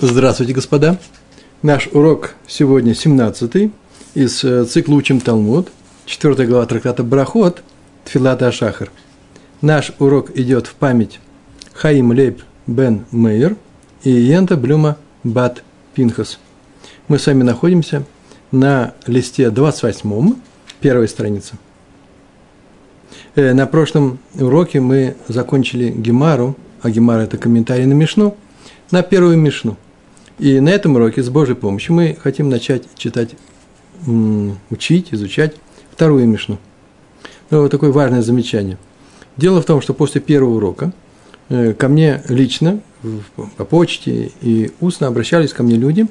Здравствуйте, господа. Наш урок сегодня 17 из э, цикла «Учим Талмуд», 4 глава трактата Брахот, Тфилата Ашахар. Наш урок идет в память Хаим Лейб Бен Мейер и Йента Блюма Бат Пинхас. Мы с вами находимся на листе 28, первой странице. Э, на прошлом уроке мы закончили Гемару, а Гемара – это комментарий на Мишну, на первую Мишну – и на этом уроке с Божьей помощью мы хотим начать читать, учить, изучать вторую Мишну. Ну, вот такое важное замечание. Дело в том, что после первого урока э, ко мне лично, по почте и устно обращались ко мне люди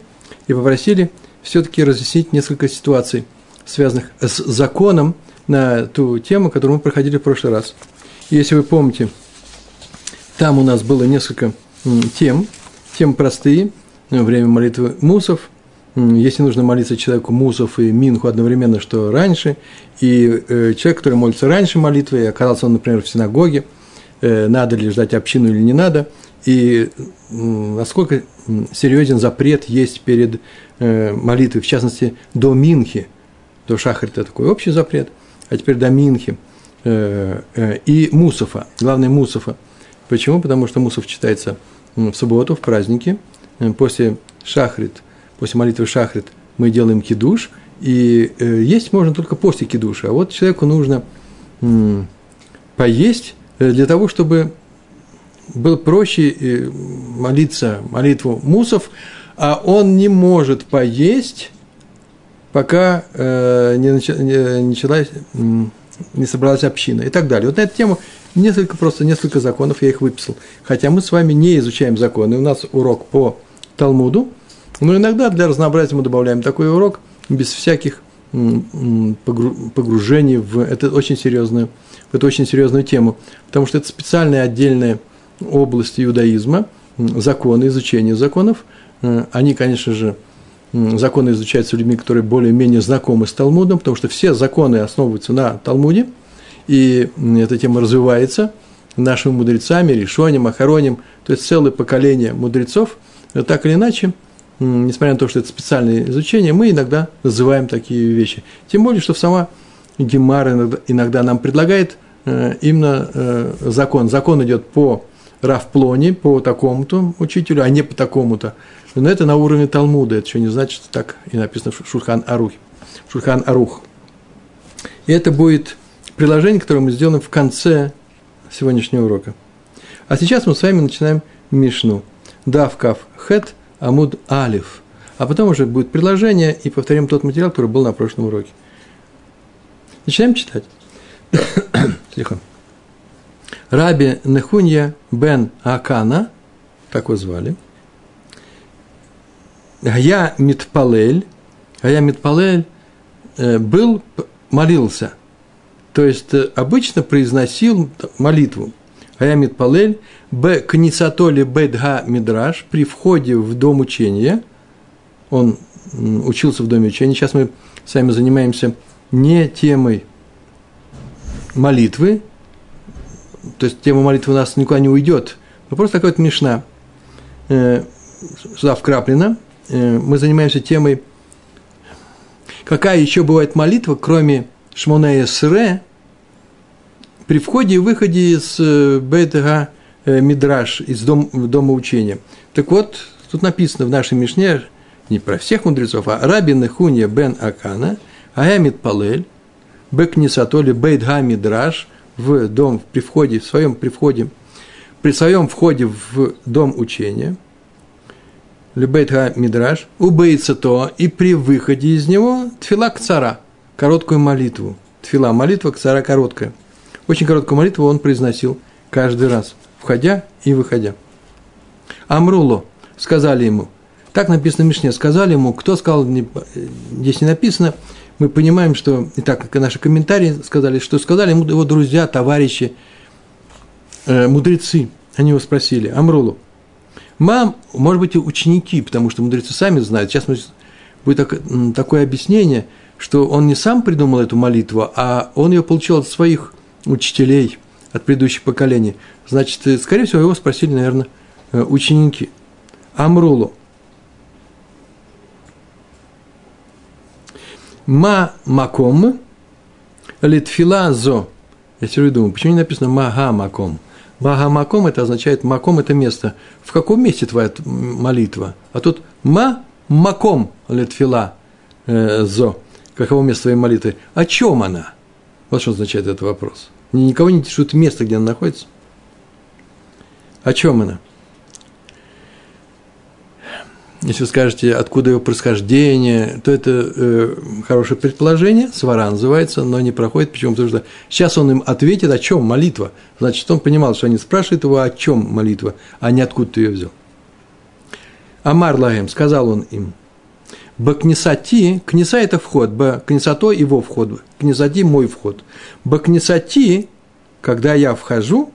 и попросили все-таки разъяснить несколько ситуаций, связанных с законом на ту тему, которую мы проходили в прошлый раз. Если вы помните, там у нас было несколько тем, темы простые – время молитвы мусов. Если нужно молиться человеку мусов и минху одновременно, что раньше, и э, человек, который молится раньше молитвы, и оказался он, например, в синагоге, э, надо ли ждать общину или не надо, и насколько серьезен запрет есть перед э, молитвой, в частности, до Минхи, до Шахрита такой общий запрет, а теперь до Минхи, и Мусофа, главное Мусофа. Почему? Потому что Мусов читается в субботу, в праздники – Э, после шахрит, после молитвы шахрит мы делаем кидуш, и э, есть можно только после кидуша. А вот человеку нужно поесть э, для того, чтобы было проще э, молиться молитву мусов, а он не может поесть, пока э, не, началась, не собралась община и так далее. Вот на эту тему несколько, просто несколько законов я их выписал. Хотя мы с вами не изучаем законы, у нас урок по Талмуду, но иногда для разнообразия мы добавляем такой урок без всяких погружений в это очень серьезную, в эту очень серьезную тему, потому что это специальная отдельная область иудаизма, законы, изучение законов. Э, они, конечно же, законы изучаются людьми, которые более-менее знакомы с Талмудом, потому что все законы основываются на Талмуде, и эта тема развивается нашими мудрецами, решением, охороним, то есть целое поколение мудрецов – так или иначе, несмотря на то, что это специальное изучение, мы иногда называем такие вещи. Тем более, что сама Гемара иногда, иногда нам предлагает э, именно э, закон. Закон идет по Равплоне, по такому-то учителю, а не по такому-то. Но это на уровне Талмуда, это еще не значит, что так и написано в Шурхан Арух. Шурхан Арух. И это будет приложение, которое мы сделаем в конце сегодняшнего урока. А сейчас мы с вами начинаем Мишну – Давкав Хет Амуд Алиф. А потом уже будет предложение и повторим тот материал, который был на прошлом уроке. Начинаем читать. Тихо. Раби Нехунья бен Акана, так его звали, Гая Митпалель, Гая Митпалель э, был, молился, то есть э, обычно произносил молитву. Гая Палель, Б. Книсатоли Бедга Мидраш, при входе в дом учения, он учился в доме учения, сейчас мы с вами занимаемся не темой молитвы, то есть тема молитвы у нас никуда не уйдет, но просто такая вот мешна, э, сюда вкраплена, э, мы занимаемся темой, какая еще бывает молитва, кроме Шмонея Сре, при входе и выходе из э, Бейтага э, Мидраш, из дом, дома учения. Так вот, тут написано в нашей Мишне, не про всех мудрецов, а Раби Нехунья бен Акана, Аямид Палель, Бекнисатоли Бейтга Мидраш, в дом, при входе, в своем при входе, при своем входе в дом учения, Лебейтга Мидраш, убейца то, и при выходе из него тфила к цара, короткую молитву. Тфила, молитва цара короткая – очень короткую молитву он произносил каждый раз, входя и выходя. Амруло, сказали ему, так написано в Мишне, сказали ему, кто сказал, здесь не написано, мы понимаем, что, и так наши комментарии сказали, что сказали ему его друзья, товарищи, э, мудрецы, они его спросили, Амрулу, мам, может быть, ученики, потому что мудрецы сами знают, сейчас будет такое объяснение, что он не сам придумал эту молитву, а он ее получил от своих учителей, от предыдущих поколений. Значит, э, скорее всего, его спросили, наверное, э, ученики. Амрулу. Ма маком литфилазо. Я все думаю, почему не написано мага маком? Мага маком это означает маком это место. В каком месте твоя молитва? А тут ма маком литфила зо. Каково место твоей молитвы? О чем она? Вот что означает этот вопрос. Никого не интересует место, где она находится. О чем она? Если вы скажете, откуда его происхождение, то это э, хорошее предположение, свара называется, но не проходит. Почему? Потому что сейчас он им ответит, о чем молитва. Значит, он понимал, что они спрашивают его, о чем молитва, а не откуда ты ее взял. Амар Лагем, сказал он им, Бакнисати, книса это вход, бакнисато его вход, книсати мой вход. Бакнисати, когда я вхожу,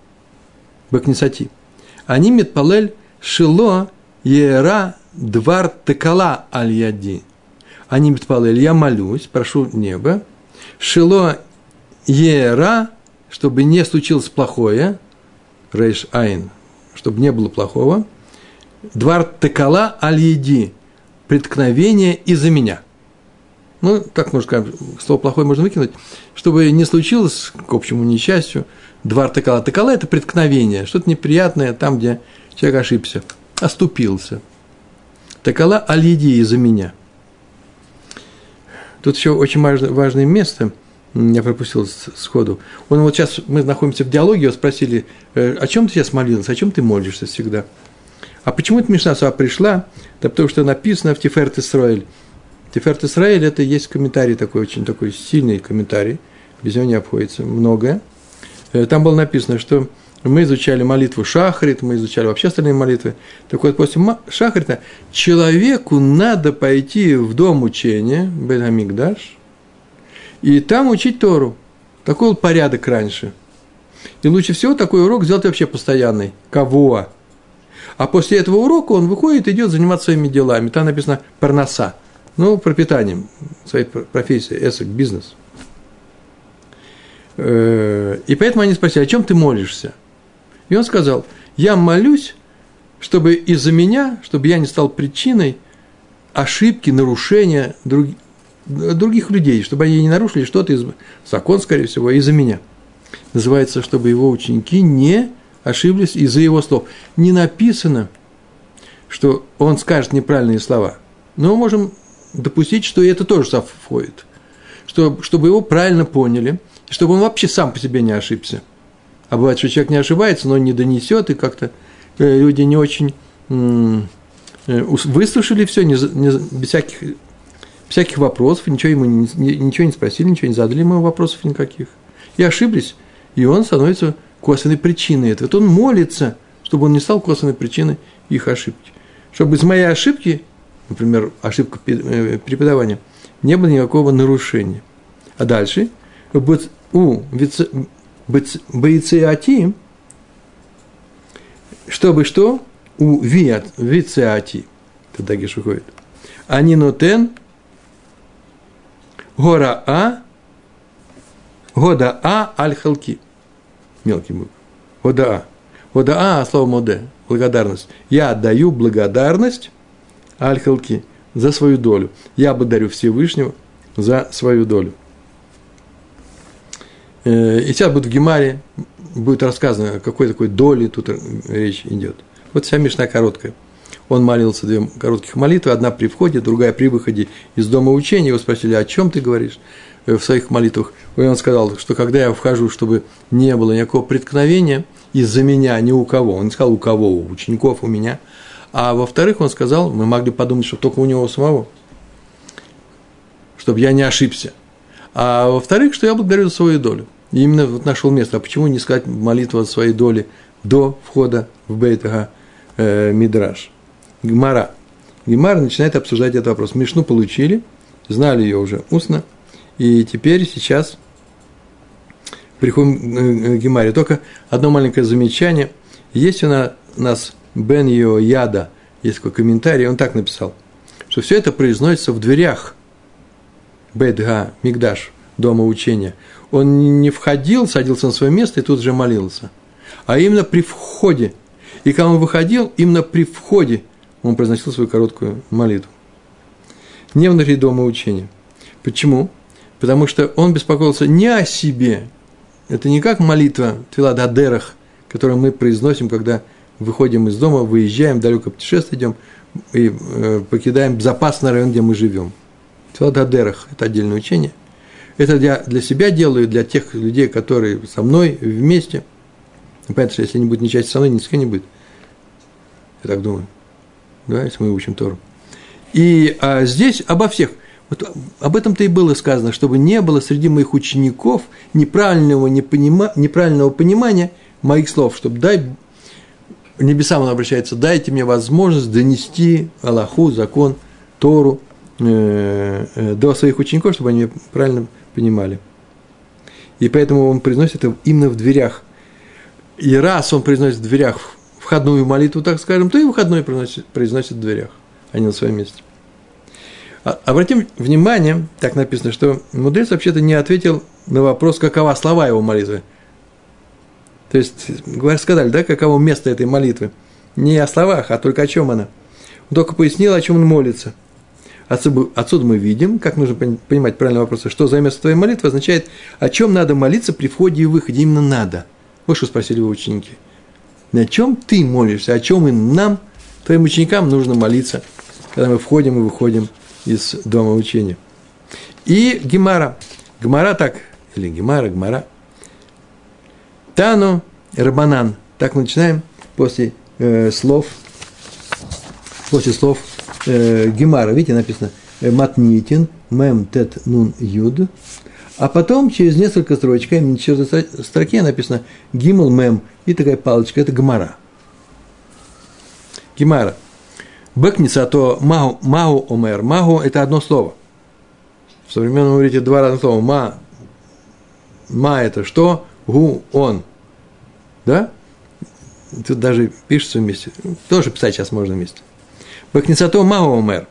бакнисати, они метпалель шило ера двар текала аль-яди. Они метпалель, я молюсь, прошу небо, шило ера, чтобы не случилось плохое, рейш айн, чтобы не было плохого, двар текала аль-яди, преткновение из-за меня. Ну, так можно сказать, слово плохое можно выкинуть, чтобы не случилось, к общему несчастью, двар текала. Текала – это преткновение, что-то неприятное там, где человек ошибся, оступился. Текала аль-еди из-за меня. Тут еще очень важное, важное место, я пропустил сходу. Он вот сейчас, мы находимся в диалоге, его спросили, «Э, о чем ты сейчас молился, о чем ты молишься всегда? А почему эта Мишна сюда пришла? Да потому что написано в Тиферт Исраэль. Тиферт Исраэль – это есть комментарий такой, очень такой сильный комментарий, без него не обходится многое. Э, там было написано, что мы изучали молитву Шахрит, мы изучали вообще остальные молитвы. Так вот, после Шахрита человеку надо пойти в дом учения, Бен-Амигдаш, и там учить Тору. Такой был порядок раньше. И лучше всего такой урок сделать вообще постоянный. Кого? А после этого урока он выходит и идет заниматься своими делами. Там написано «парноса». Ну, пропитанием, своей профессией, эсэк, бизнес. Э, и поэтому они спросили, о чем ты молишься? И он сказал, я молюсь, чтобы из-за меня, чтобы я не стал причиной ошибки, нарушения друг, других людей, чтобы они не нарушили что-то из закон, скорее всего, из-за меня. Называется, чтобы его ученики не ошиблись из-за его слов. Не написано, что он скажет неправильные слова. Но мы можем допустить, что и это тоже входит. Что, чтобы его правильно поняли, чтобы он вообще сам по себе не ошибся. А бывает, что человек не ошибается, но не донесет, и как-то э, люди не очень э, выслушали все, не, не, без всяких, всяких вопросов, ничего ему не, ничего не спросили, ничего не задали ему вопросов никаких. И ошиблись, и он становится косвенной причиной этого. Это он молится, чтобы он не стал косвенной причиной их ошибки. Чтобы из моей ошибки, например, ошибка э, преподавания, не было никакого нарушения. А дальше у бойцеати, чтобы что? У виат, вицеати, тогда геш выходит. Они нотен гора а, года а аль халки мелкий букв. Одаа. Одаа, слово моде, благодарность. Я отдаю благодарность Альхалки за свою долю. Я благодарю Всевышнего за свою долю. Э, и сейчас будет в Гемаре, будет рассказано, о какой такой доли тут речь идет. Вот вся Мишна короткая. Он молился две коротких молитвы, одна при входе, другая при выходе из дома учения. Его спросили, о чем ты говоришь? Э, в своих молитвах. И он сказал, что когда я вхожу, чтобы не было никакого преткновения из-за меня ни у кого. Он не сказал, у кого, у учеников, у меня. А во-вторых, он сказал, мы могли подумать, что только у него самого, чтобы я не ошибся. А во-вторых, что я благодарю за свою долю. И именно вот нашел место. А почему не сказать молитву от своей доли до входа в Бейтага э, Мидраш? Гмара. Гмара начинает обсуждать этот вопрос. Мишну получили, знали ее уже устно – и теперь сейчас приходим к Гемаре. Только одно маленькое замечание. Есть у нас Бен Йо Яда, есть такой комментарий, он так написал, что все это произносится в дверях Бетга, Мигдаш, дома учения. Он не входил, садился на свое место и тут же молился. А именно при входе. И когда он выходил, именно при входе он произносил свою короткую молитву. Не внутри дома учения. Почему? Потому что он беспокоился не о себе. Это не как молитва Твилад Адерах, которую мы произносим, когда выходим из дома, выезжаем, далеко путешествие идем и э, покидаем безопасный район, где мы живем. Твилад Адерах – это отдельное учение. Это я для себя делаю, для тех людей, которые со мной вместе. Понятно, что если они будут нечасть со мной, ни с кем не будет. Я так думаю. Да, если мы учим Тору. И а здесь обо всех. Вот об этом-то и было сказано, чтобы не было среди моих учеников неправильного, непонима, неправильного понимания моих слов, чтобы дай, небесам он обращается, дайте мне возможность донести Аллаху, закон, Тору э, э, до своих учеников, чтобы они правильно понимали. И поэтому он произносит это именно в дверях. И раз он произносит в дверях входную молитву, так скажем, то и выходной произносит, произносит в дверях, а не на своем месте. А, обратим внимание, так написано, что мудрец вообще-то не ответил на вопрос, какова слова его молитвы. То есть, сказали, да, каково место этой молитвы. Не о словах, а только о чем она. Он только пояснил, о чем он молится. Отсюда, мы видим, как нужно понимать правильный вопрос, что за место твоей молитвы означает, о чем надо молиться при входе и выходе. Именно надо. Вот что спросили его ученики. На чем ты молишься, о чем и нам, твоим ученикам, нужно молиться, когда мы входим и выходим из дома учения. И Гемара. Гемара так, или Гемара, Гемара. Тану Рабанан. Так мы начинаем после э, слов, после слов э, Гемара. Видите, написано э, Матнитин, Мем Тет Нун Юд. А потом через несколько строчек, именно через строке написано Гимл Мем и такая палочка, это Гемара. Гемара – Бекница, то магу, магу омер. Магу – это одно слово. В современном иврите два разных слова. Ма, ма – это что? Гу – он. Да? Тут даже пишется вместе. Тоже писать сейчас можно вместе. Бекницато магу омер.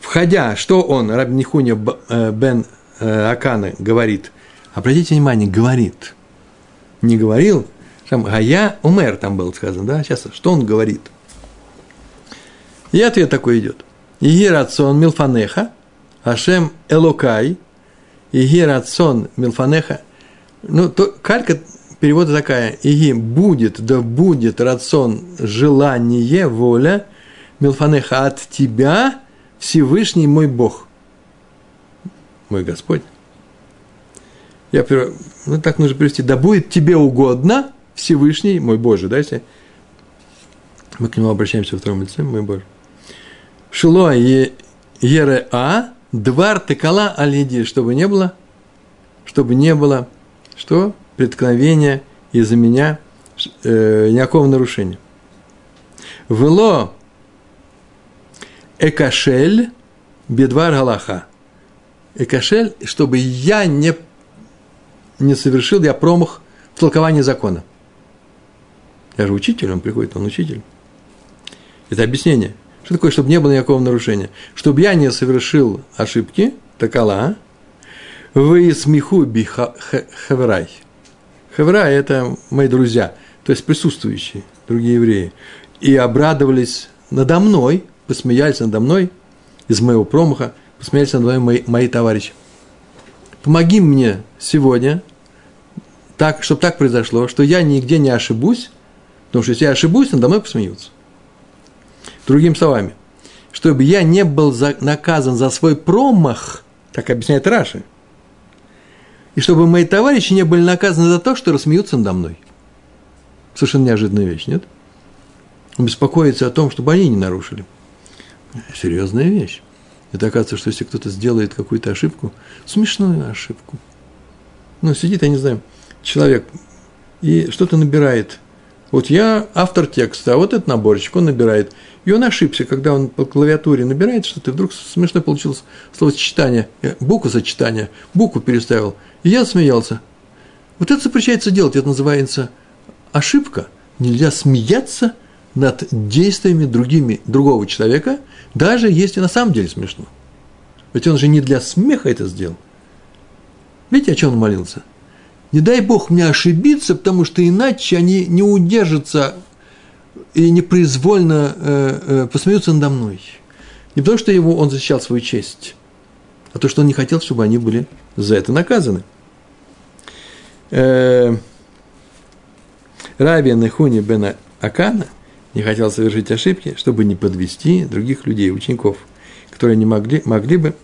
Входя, что он, Раби Нихуня э, бен э, Акана говорит. Обратите внимание, говорит. Не говорил, там Гая умер там был сказано, да? Сейчас, что он говорит – и ответ такой идет. Иги рацион милфанеха, Ашем элокай, Иги рацион милфанеха. Ну, то, калька перевода такая. Иги будет, да будет рацион, желание, воля, милфанеха от тебя, Всевышний мой Бог. Мой Господь. Я, ну, так нужно перевести. Да будет тебе угодно, Всевышний мой Боже, да, если мы к нему обращаемся во втором лице, мой Боже. Шило ере а, двар текала алиди, чтобы не было, чтобы не было, что? Преткновения из-за меня э, никакого нарушения. Вело экашель бедвар галаха. Экашель, чтобы я не, не совершил, я промах в толковании закона. Я же учитель, он приходит, он учитель. Это объяснение. Что такое, чтобы не было никакого нарушения? Чтобы я не совершил ошибки, такала, вы смеху би хаврай. Хаврай – это мои друзья, то есть присутствующие, другие евреи. И обрадовались надо мной, посмеялись надо мной из моего промаха, посмеялись надо мной мои, мои товарищи. Помоги мне сегодня, так, чтобы так произошло, что я нигде не ошибусь, потому что если я ошибусь, надо мной посмеются. Другими словами, чтобы я не был за, наказан за свой промах, так объясняет Раши, и чтобы мои товарищи не были наказаны за то, что рассмеются надо мной. Совершенно неожиданная вещь, нет? Он беспокоится о том, чтобы они не нарушили. Серьезная вещь. Это оказывается, что если кто-то сделает какую-то ошибку, смешную ошибку, ну, сидит, я не знаю, человек и что-то набирает. Вот я автор текста, а вот этот наборчик он набирает – и он ошибся, когда он по клавиатуре набирает что-то, вдруг смешно получилось словосочетание, букву сочетания, букву переставил. И я смеялся. Вот это запрещается делать, это называется ошибка. Нельзя смеяться над действиями другими, другого человека, даже если на самом деле смешно. Ведь он же не для смеха это сделал. Видите, о чем он молился? Не дай Бог мне ошибиться, потому что иначе они не удержатся и непроизвольно э, э, посмеются надо мной. Не потому, что его, он защищал свою честь, а то, что он не хотел, чтобы они были за это наказаны. Э, Раби Нехуни бен Акана не хотел совершить ошибки, чтобы не подвести других людей, учеников, которые не могли, могли бы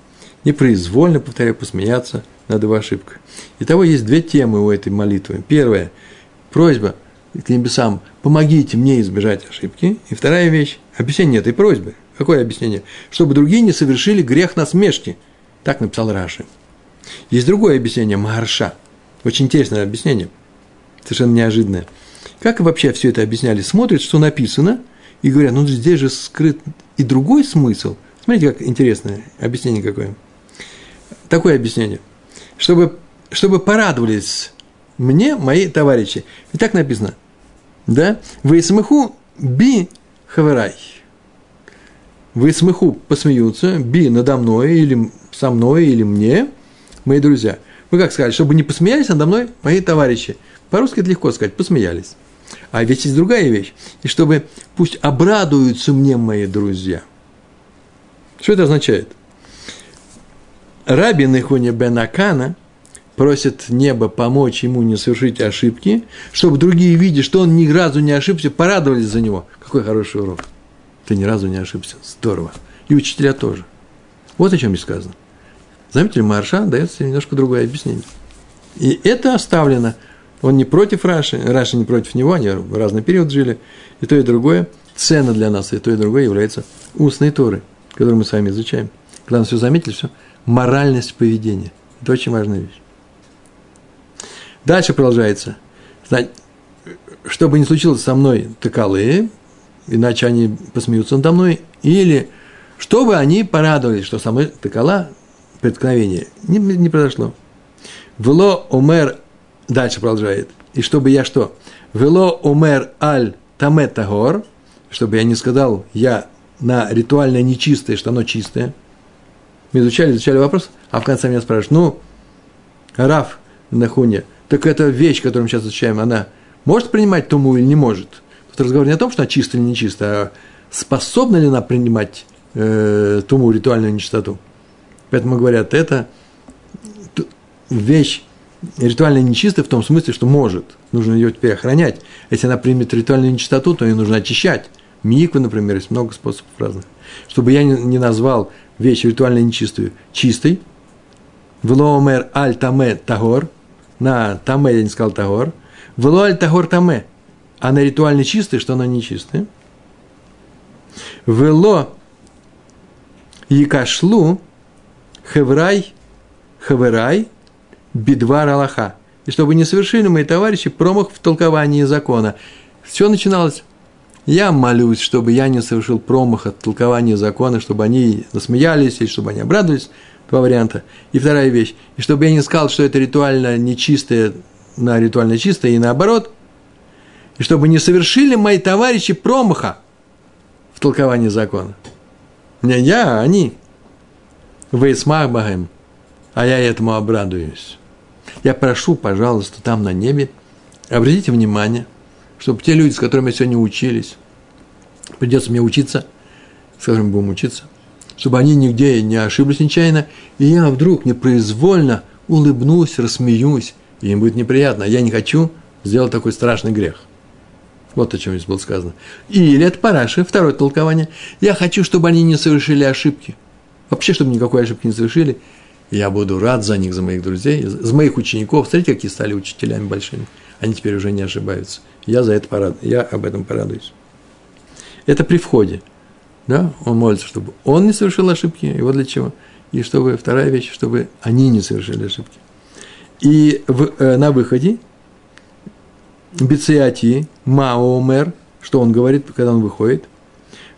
непроизвольно, повторяю, посмеяться над его ошибкой. Итого есть две темы у этой молитвы. Первая – просьба к небесам «помогите мне избежать ошибки». И вторая вещь – объяснение этой просьбы. Какое объяснение? Чтобы другие не совершили грех насмешки. Так написал Раши. Есть другое объяснение – Маharша. Очень интересное объяснение, совершенно неожиданное. Как вообще все это объясняли? Смотрят, что написано, и говорят, ну здесь же скрыт и другой смысл. Смотрите, как интересное объяснение какое. Такое объяснение. Чтобы, чтобы порадовались мне мои товарищи. И так написано. Да? Вы смеху би хаверай. Вы смеху посмеются, би надо мной, или со мной, или мне, мои друзья. Вы как сказали, чтобы не посмеялись надо мной мои товарищи. По-русски это легко сказать, посмеялись. А ведь есть другая вещь. И чтобы пусть обрадуются мне мои друзья. Что это означает? Раби Нехуня бен Акана просит небо помочь ему не совершить ошибки, чтобы другие, видя, что он ни разу не ошибся, порадовались за него. Какой хороший урок. Ты ни разу не ошибся. Здорово. И учителя тоже. Вот о чем здесь сказано. Заметили, Марша дается немножко другое объяснение. И это оставлено – он не против Раши, Раши не против него, они в разный период жили. И то, и другое ценно для нас, и то, и другое является устной Торой, которую мы с вами изучаем. Главное, все заметили, все. Моральность поведения. Это очень важная вещь. Дальше продолжается. Чтобы не случилось со мной такалы, иначе они посмеются надо мной, или чтобы они порадовались, что со мной такала преткновение не, не произошло. Вело омер Дальше продолжает. И чтобы я что? Вело умер аль таметагор, чтобы я не сказал, я на ритуальное нечистое, что оно чистое. Мы изучали, изучали вопрос, а в конце меня спрашивают, ну, Раф Нахуня, так эта вещь, которую мы сейчас изучаем, она может принимать туму или не может? Тут разговор не о том, что она чистая или нечистая, а способна ли она принимать э, туму, ритуальную нечистоту. Поэтому говорят, это вещь ритуально нечистая в том смысле, что может. Нужно ее теперь охранять. Если она примет ритуальную нечистоту, то ее нужно очищать. Миквы, например, есть много способов разных. Чтобы я не назвал вещь ритуально нечистую чистой, Влоомер аль таме тагор, на таме я не сказал тагор, вло аль тагор таме, а на ритуально чистой, что она нечистая. Вело якашлу хеврай хеверай бедвар Аллаха. И чтобы не совершили мои товарищи промах в толковании закона. Все начиналось. Я молюсь, чтобы я не совершил промаха в толковании закона, чтобы они насмеялись или чтобы они обрадовались. Два варианта. И вторая вещь. И чтобы я не сказал, что это ритуально нечистое на ритуально чистое и наоборот. И чтобы не совершили мои товарищи промаха в толковании закона. Не я, а они. Вейсмах Багем. А я этому обрадуюсь. Я прошу, пожалуйста, там на небе, обратите внимание, чтобы те люди, с которыми сегодня учились, придется мне учиться, с которыми будем учиться, чтобы они нигде не ошиблись нечаянно, и я вдруг непроизвольно улыбнусь, рассмеюсь, и им будет неприятно. Я не хочу сделать такой страшный грех. Вот о чем здесь было сказано. Или это параши, второе толкование. Я хочу, чтобы они не совершили ошибки. Вообще, чтобы никакой ошибки не совершили – я буду рад за них, за моих друзей, за моих учеников. Смотрите, какие стали учителями большими. Они теперь уже не ошибаются. Я за это порад... я об этом порадуюсь. Это при входе. Да? Он молится, чтобы он не совершил ошибки. И вот для чего. И чтобы, вторая вещь, чтобы они не совершили ошибки. И в, э, на выходе Бециати Маомер, что он говорит, когда он выходит,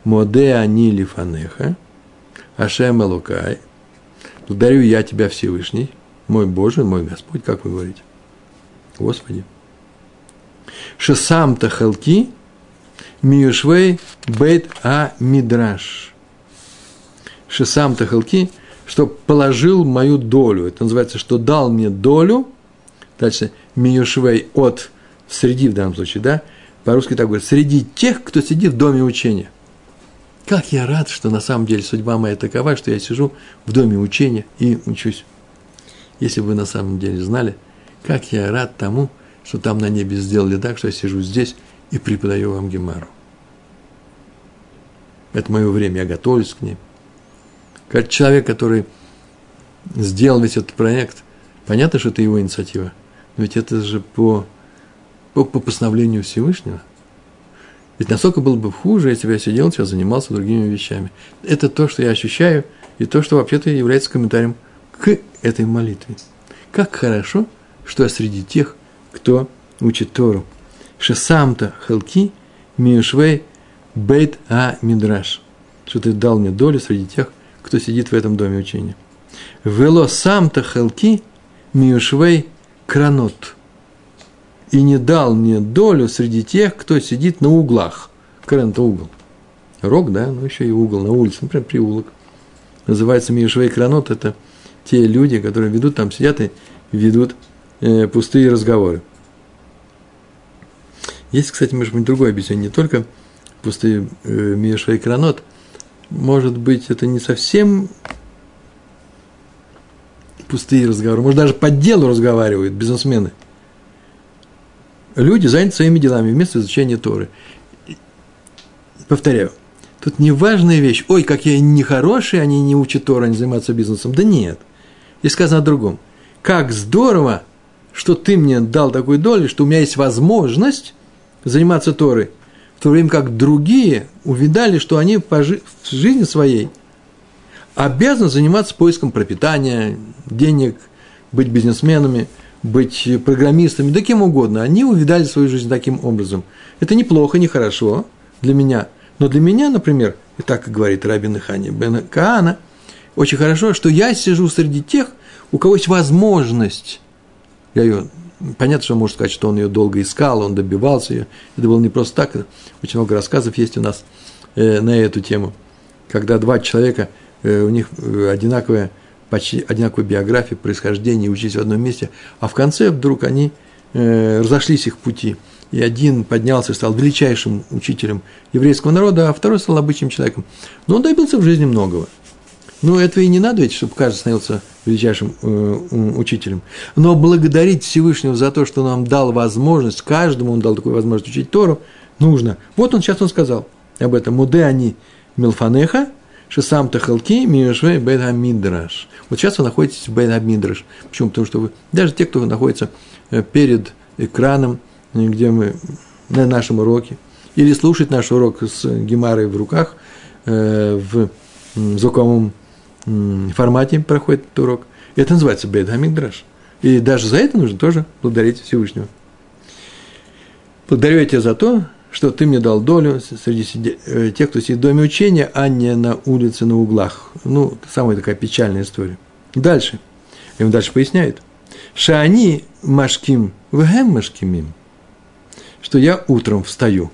Моде они лифанеха, Ашем Элукай, Благодарю я Тебя, Всевышний, мой Боже, мой Господь, как вы говорите? Господи. Шесам тахалки миюшвей бейт а мидраш. Шесам тахалки, что положил мою долю. Это называется, что дал мне долю. Дальше миюшвей от, среди в данном случае, да, по-русски так говорят, среди тех, кто сидит в доме учения. Как я рад, что на самом деле судьба моя такова, что я сижу в доме учения и учусь. Если бы вы на самом деле знали, как я рад тому, что там на небе сделали так, что я сижу здесь и преподаю вам Гемару. Это мое время, я готовлюсь к ней. Как человек, который сделал весь этот проект, понятно, что это его инициатива, но ведь это же по, по, по постановлению Всевышнего. Ведь насколько было бы хуже, если бы я сидел, сейчас занимался другими вещами. Это то, что я ощущаю, и то, что вообще-то является комментарием к этой молитве. Как хорошо, что я среди тех, кто учит Тору. Шесамта халки миушвей бейт а мидраш. Что ты дал мне долю среди тех, кто сидит в этом доме учения. Вело самта халки миушвей кранот и не дал мне долю среди тех, кто сидит на углах. Крен – это угол. Рог, да, ну еще и угол на улице, например, приулок. Называется Миешвей Кранот – это те люди, которые ведут, там сидят и ведут пустые разговоры. Есть, кстати, может быть, другое объяснение, не только пустые э, Миешвей Кранот, может быть, это не совсем пустые разговоры, может, даже по делу разговаривают бизнесмены – люди заняты своими делами вместо изучения Торы. Повторяю, тут не важная вещь, ой, какие они нехорошие, они не учат Тору, они занимаются бизнесом. Да нет. И сказано о другом. Как здорово, что ты мне дал такую долю, что у меня есть возможность заниматься Торой, в то время как другие увидали, что они в жизни своей обязаны заниматься поиском пропитания, денег, быть бизнесменами – быть программистами, да кем угодно. Они увидали свою жизнь таким образом. Это неплохо, нехорошо для меня. Но для меня, например, и так говорит Рабин Хани Бен Каана, очень хорошо, что я сижу среди тех, у кого есть возможность. Я ее, понятно, что может сказать, что он ее долго искал, он добивался ее. Это было не просто так. Очень много рассказов есть у нас э, на эту тему. Когда два человека, э, у них э, одинаковая почти одинаковой биографии, происхождения, учились в одном месте, а в конце вдруг они э, разошлись их пути. И один поднялся и стал величайшим учителем еврейского народа, а второй стал обычным человеком. Но он добился в жизни многого. Но этого и не надо ведь, чтобы каждый становился величайшим э, учителем. Но благодарить Всевышнего за то, что нам дал возможность, каждому он дал такую возможность учить Тору, нужно. Вот он сейчас он сказал об этом. Муде они милфанеха, Шисам Тахалки Миошвей Бейт Мидраш. Вот сейчас вы находитесь в Бейт Мидраш. Почему? Потому что вы, даже те, кто находится э, перед экраном, э, где мы на нашем уроке, или слушать наш урок с гемарой в руках, э, в звуковом формате проходит этот урок. Это называется Бейт Мидраш. И даже за это нужно тоже благодарить Всевышнего. Благодарю я тебя за то, что ты мне дал долю среди э, тех, кто сидит в доме учения, а не на улице, на углах. Ну, самая такая печальная история. Дальше. И он дальше поясняет. Шани машким, вгем машкимим. Что я утром встаю.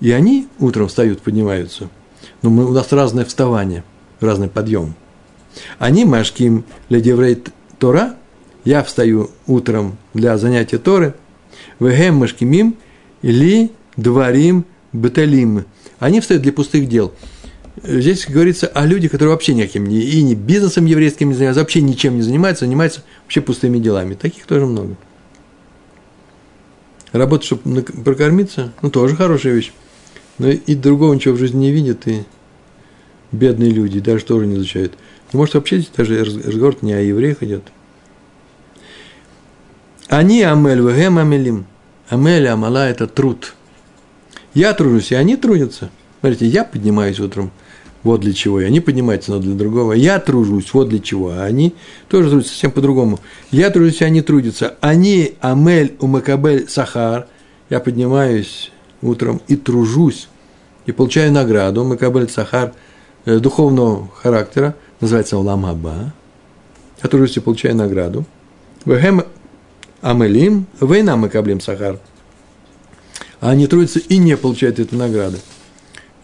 И они утром встают, поднимаются. Но мы, у нас разное вставание, разный подъем. Они машким для деврей Тора. Я встаю утром для занятия Торы. Вгем машкимим или дворим, баталим. Они встают для пустых дел. Здесь говорится о людях, которые вообще никаким не, и не бизнесом еврейским не занимаются, вообще ничем не занимаются, занимаются вообще пустыми делами. Таких тоже много. Работать, чтобы прокормиться, ну, тоже хорошая вещь. Но и другого ничего в жизни не видят, и бедные люди даже тоже не изучают. Ну, может, вообще даже разговор не о евреях идет. Они амель вегем амелим. Амель амала – это труд – я тружусь, и они трудятся. Смотрите, я поднимаюсь утром, вот для чего. И они поднимаются, но для другого. Я тружусь, вот для чего. А они тоже трудятся совсем по-другому. Я тружусь, и они трудятся. Они, Амель, Умакабель, Сахар. Я поднимаюсь утром и тружусь, и получаю награду. Умакабель, Сахар э, духовного характера, называется Ламаба. Я тружусь и получаю награду. Вехем Амелим, Вейна Макаблим Сахар – а они трудятся и не получают эту награду.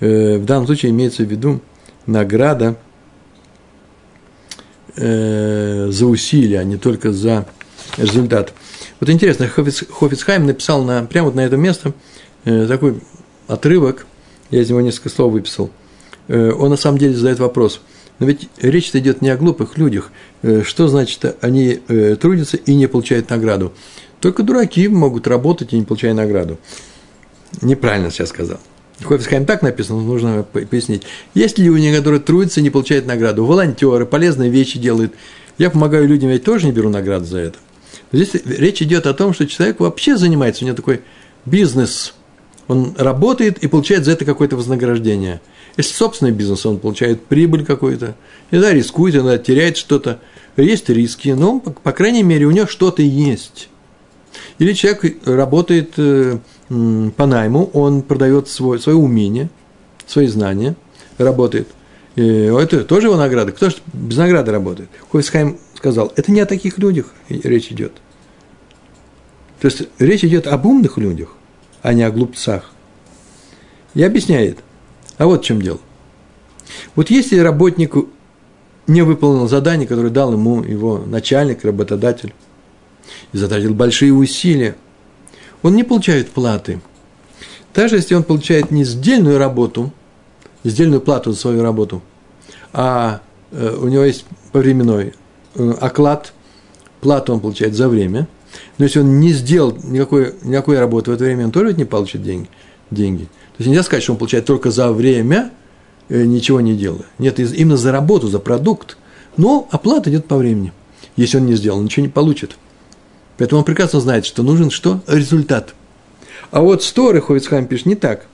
Э, в данном случае имеется в виду награда э, за усилия, а не только за результат. Вот интересно, Хофицхайм написал на, прямо вот на это место э, такой отрывок, я из него несколько слов выписал. он на самом деле задает вопрос. Но ведь речь идет не о глупых людях. Э, что значит, они э, трудятся и не получают награду? Только дураки могут работать и не получая награду. Неправильно сейчас сказал. Хофисхайм так написано, нужно пояснить. Есть люди, которые трудятся и не получают награду. Волонтеры, полезные вещи делают. Я помогаю людям, я тоже не беру награду за это. Здесь речь идет о том, что человек вообще занимается, у него такой бизнес. Он работает и получает за это какое-то вознаграждение. Если собственный бизнес, он получает прибыль какую-то. Иногда рискует, иногда теряет что-то. Есть риски, но, по крайней мере, у него что-то есть. Или человек работает э, по найму, он продает свой, свое умение, свои знания, работает. И это тоже его награда. Кто же без награды работает? Хойсхайм сказал, это не о таких людях речь идет. То есть речь идет об умных людях, а не о глупцах. И объясняет. А вот в чем дело. Вот если работнику не выполнил задание, которое дал ему его начальник, работодатель, и затратил большие усилия, он не получает платы. Даже если он получает не сдельную работу, сдельную плату за свою работу, а э, у него есть повременной э, оклад, плату он получает за время, но если он не сделал никакой, никакой работы в это время, он тоже не получит деньги. деньги. То есть нельзя сказать, что он получает только за время, э, ничего не делая. Нет, именно за работу, за продукт. Но оплата идет по времени. Если он не сделал, ничего не получит. Поэтому он прекрасно знает, что нужен что? Результат. А вот Сторы, Ховицхайм пишет, не так.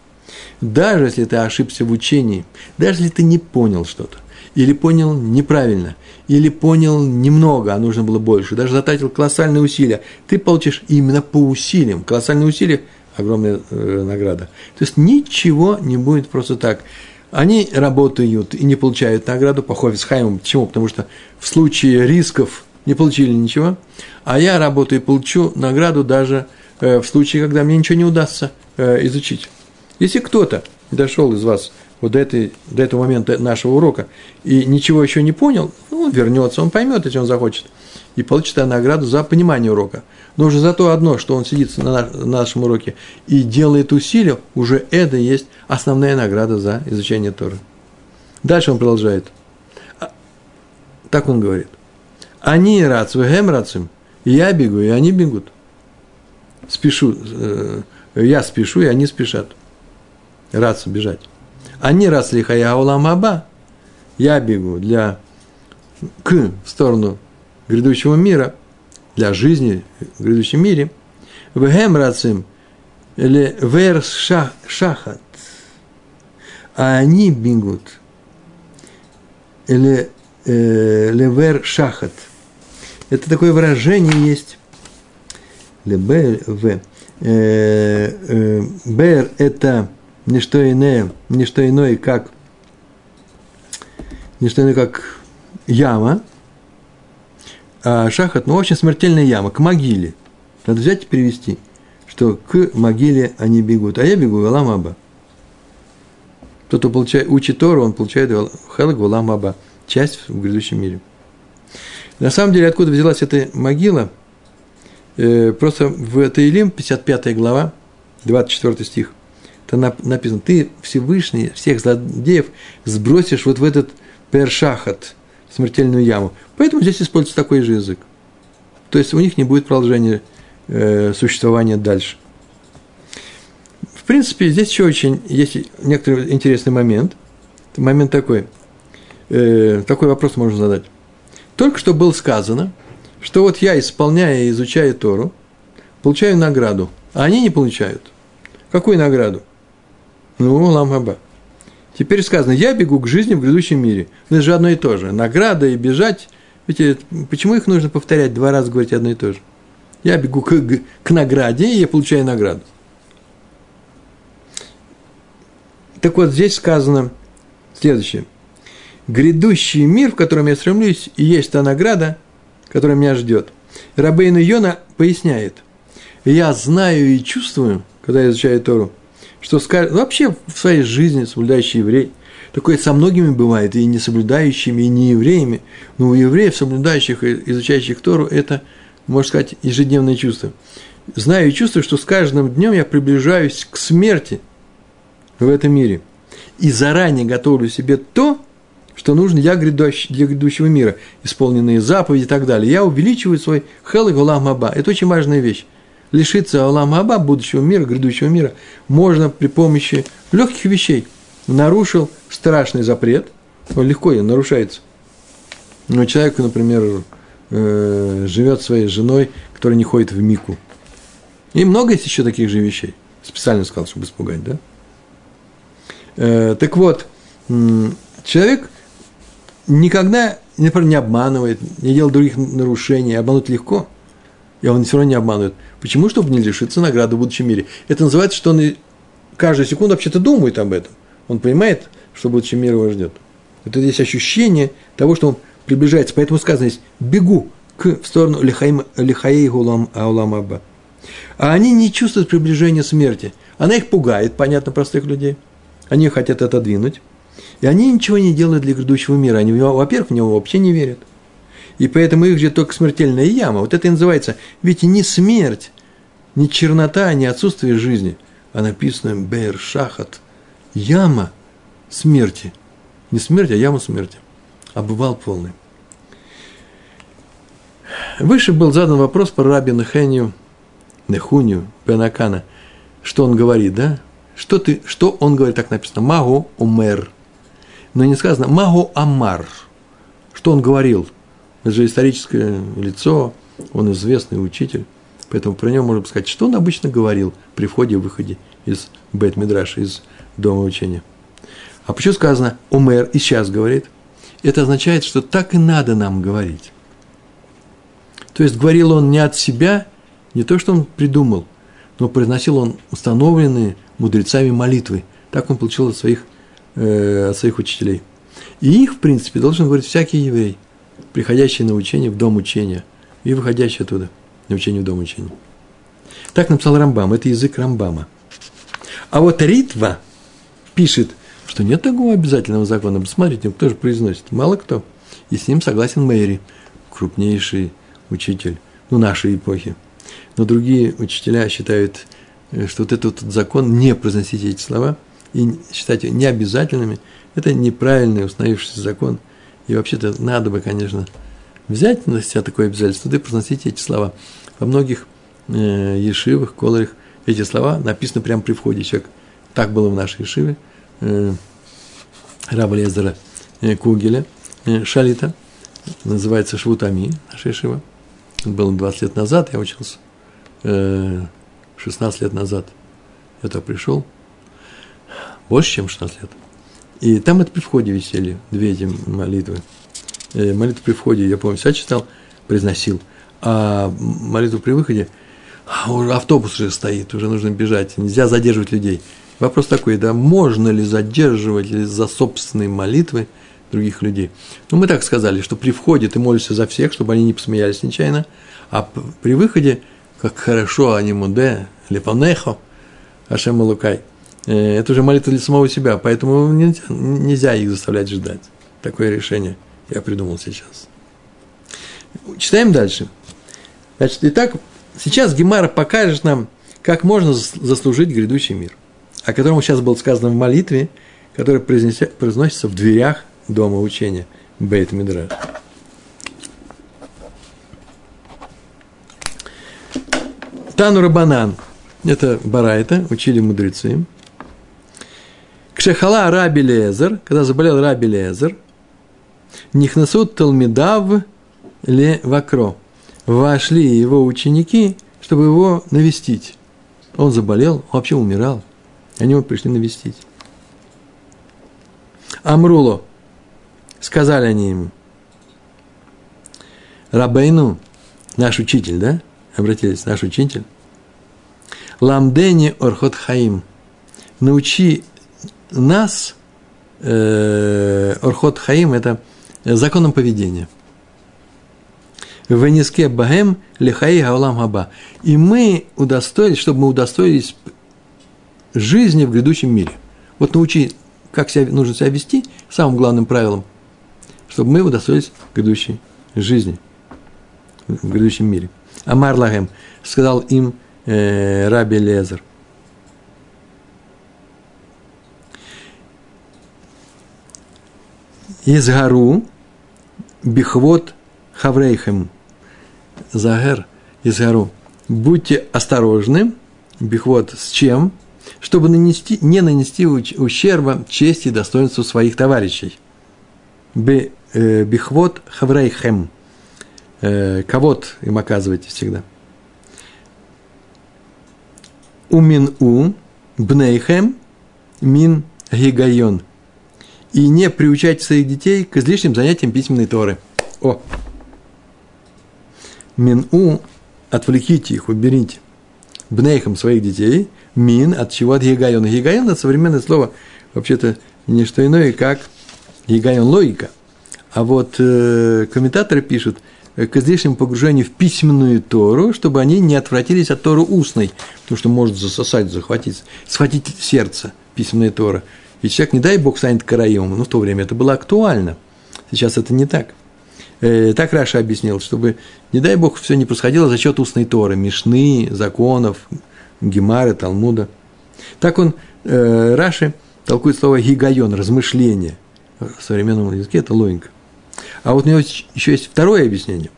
Даже если ты ошибся в учении, даже если ты не понял что-то, или понял неправильно, или понял немного, а нужно было больше, даже затратил колоссальные усилия, ты получишь именно по усилиям. Колоссальные усилия – огромная э, награда. То есть ничего не будет просто так. Они работают и не получают награду по Хофисхайму. Почему? Потому что в случае рисков не получили ничего, а я работаю и получу награду даже э, в случае, когда мне ничего не удастся э, изучить. Если кто-то дошел из вас вот до, этой, до этого момента нашего урока и ничего еще не понял, ну, он вернется, он поймет, если он захочет, и получит награду за понимание урока. Но уже за то одно, что он сидит на нашем уроке и делает усилия, уже это есть основная награда за изучение Торы. Дальше он продолжает. А, так он говорит. Они рацу, гем рацим. Я бегу, и они бегут. Спешу, э, я спешу, и они спешат. Рацу бежать. Они расли хая аба. Я бегу для к в сторону грядущего мира, для жизни в грядущем мире. Вегем рацим или вер шахат. А они бегут. Или э, левер шахат – это такое выражение есть. Лебер, в. Бер – это не что иное, не что иное, как не что иное, как яма, а шахат, ну, очень смертельная яма, к могиле. Надо взять и перевести, что к могиле они бегут, а я бегу в Аламаба. Тот, кто получает, учит Тору, он получает Хелак в Аламаба, часть в грядущем мире. На самом деле, откуда взялась эта могила? Э, просто в Таилим, 55 глава, 24 стих, там написано, ты Всевышний всех злодеев сбросишь вот в этот першахат, смертельную яму. Поэтому здесь используется такой же язык. То есть у них не будет продолжения э, существования дальше. В принципе, здесь еще очень есть некоторый интересный момент. Момент такой. Э, такой вопрос можно задать. Только что было сказано, что вот я, исполняя и изучая Тору, получаю награду, а они не получают. Какую награду? Ну, ламаба. Теперь сказано, я бегу к жизни в грядущем мире. Ну, это же одно и то же. Награда и бежать. Видите, почему их нужно повторять два раза, говорить одно и то же? Я бегу к, к награде, и я получаю награду. Так вот, здесь сказано следующее – грядущий мир, в котором я стремлюсь, и есть та награда, которая меня ждет. Рабейн Йона поясняет, я знаю и чувствую, когда я изучаю Тору, что вообще в своей жизни соблюдающий еврей, такое со многими бывает, и не соблюдающими, и не евреями, но у евреев, соблюдающих и изучающих Тору, это, можно сказать, ежедневное чувство. Знаю и чувствую, что с каждым днем я приближаюсь к смерти в этом мире – и заранее готовлю себе то, что нужно для, грядущ, для грядущего мира, исполненные заповеди и так далее. Я увеличиваю свой хел и гулам аба. Это очень важная вещь. Лишиться Алам Аба, будущего мира, грядущего мира, можно при помощи легких вещей. Нарушил страшный запрет, он легко нарушается. Но человек, например, э, живет своей женой, которая не ходит в мику. И много есть еще таких же вещей. Специально сказал, чтобы испугать, да? Э, так вот, человек никогда, например, не обманывает, не делает других нарушений, обмануть легко, и он все равно не обманывает. Почему? Чтобы не лишиться награды в будущем мире. Это называется, что он каждую секунду вообще-то думает об этом. Он понимает, что будущий мир его ждет. Это здесь ощущение того, что он приближается. Поэтому сказано здесь «бегу к, в сторону лихаей гулам аулам аба». А они не чувствуют приближения смерти. Она их пугает, понятно, простых людей. Они хотят отодвинуть. И они ничего не делают для грядущего мира. Они, во-первых, в него вообще не верят. И поэтому их ждет только смертельная яма. Вот это и называется, ведь не смерть, не чернота, не отсутствие жизни, а написано Бейр Шахат, яма смерти. Не смерть, а яма смерти. Обывал полный. Выше был задан вопрос про раби Нехению, Нехунию, Бенакана. Что он говорит, да? Что, ты, что он говорит, так написано, Магу Умер. Но не сказано Магу Амар. Что он говорил? Это же историческое лицо, он известный учитель. Поэтому про него можно сказать, что он обычно говорил при входе и выходе из бет мидраша из дома учения. А почему сказано «умер» и сейчас говорит? Это означает, что так и надо нам говорить. То есть говорил он не от себя, не то, что он придумал, но произносил он установленные мудрецами молитвы. Так он получил от своих, э, от своих учителей. И их, в принципе, должен говорить всякий еврей, приходящий на учение в дом учения и выходящий оттуда на учение в дом учения. Так написал Рамбам, это язык Рамбама. А вот Ритва пишет, что нет такого обязательного закона. Посмотрите, кто же произносит? Мало кто. И с ним согласен Мэри, крупнейший учитель, ну, нашей эпохи. Но другие учителя считают, э, что вот этот закон, не произносить эти слова и считать их необязательными, это неправильный установившийся закон. И вообще-то надо бы, конечно, взять на себя такое обязательство, да и произносить эти слова. Во многих э, ешивах, колорах эти слова написаны прямо при входе. Человек, так было в нашей ешиве, э, раба Лезера э, Кугеля, э, Шалита, называется Швутами, наша ешива. Это было 20 лет назад, я учился, э, 16 лет назад я туда пришел, больше, чем 16 лет. И там это при входе висели, две эти молитвы. Э, молитву при входе, я помню, вся читал, произносил. А молитву при выходе, а автобус уже стоит, уже нужно бежать, нельзя задерживать людей. Вопрос такой, да, можно ли задерживать за собственные молитвы других людей? Ну, мы так сказали, что при входе ты молишься за всех, чтобы они не посмеялись нечаянно, а при выходе, как хорошо они муде, лепанехо, Ашем Лукай, это уже молитва для самого себя, поэтому нельзя, нельзя их заставлять ждать. Такое решение я придумал сейчас. Читаем дальше. Значит, итак, сейчас Гемара покажет нам, как можно заслужить грядущий мир, о котором сейчас было сказано в молитве, которая произносится в дверях дома учения Бейт Мидраш. Тану Рабанан. Это Барайта, учили мудрецы. Кшехала Раби Лезер, когда заболел Раби Лезер, Нихнасут Талмидав Ле Вакро. Вошли его ученики, чтобы его навестить. Он заболел, он вообще умирал. Они его пришли навестить. Амруло. Сказали они ему. Рабейну, наш учитель, да? Обратились, наш учитель. Ламдени Орхот Хаим. Научи нас, э, Орхот Хаим – это законом поведения. Венеске Багем Лихаи Гаулам Хаба. И мы удостоились, чтобы мы удостоились жизни в грядущем мире. Вот научи, как себя, нужно себя вести, самым главным правилом, чтобы мы удостоились грядущей жизни в грядущем мире. Амар Лагем сказал им э, Раби Лезер. Изгару бихвот хаврейхем. Загер изгару. Будьте осторожны, бихвот с чем? Чтобы нанести, не нанести ущерба чести и достоинству своих товарищей. Э, бихвот хаврейхем. Э, Кого-то им оказывайте всегда. Умин у бнейхем мин гигайон. И не приучайте своих детей к излишним занятиям письменной Торы. О! Мин у отвлеките их, уберите. Бнейхом своих детей. Мин от чего от гигайон. Гигайон – это современное слово, вообще-то не что иное, как гигайон – логика. А вот э, комментаторы пишут – к излишнему погружению в письменную Тору, чтобы они не отвратились от Торы устной, потому что может засосать, захватить, схватить сердце письменная Тора. И человек, не дай Бог, станет караем. Но в то время это было актуально. Сейчас это не так. Э, так Раша объяснил, чтобы, не дай Бог, все не происходило за счет устной Торы, Мишны, законов, Гемары, Талмуда. Так он, э, Раши, толкует слово гигайон, размышление. В современном языке это логика. А вот у него еще есть второе объяснение.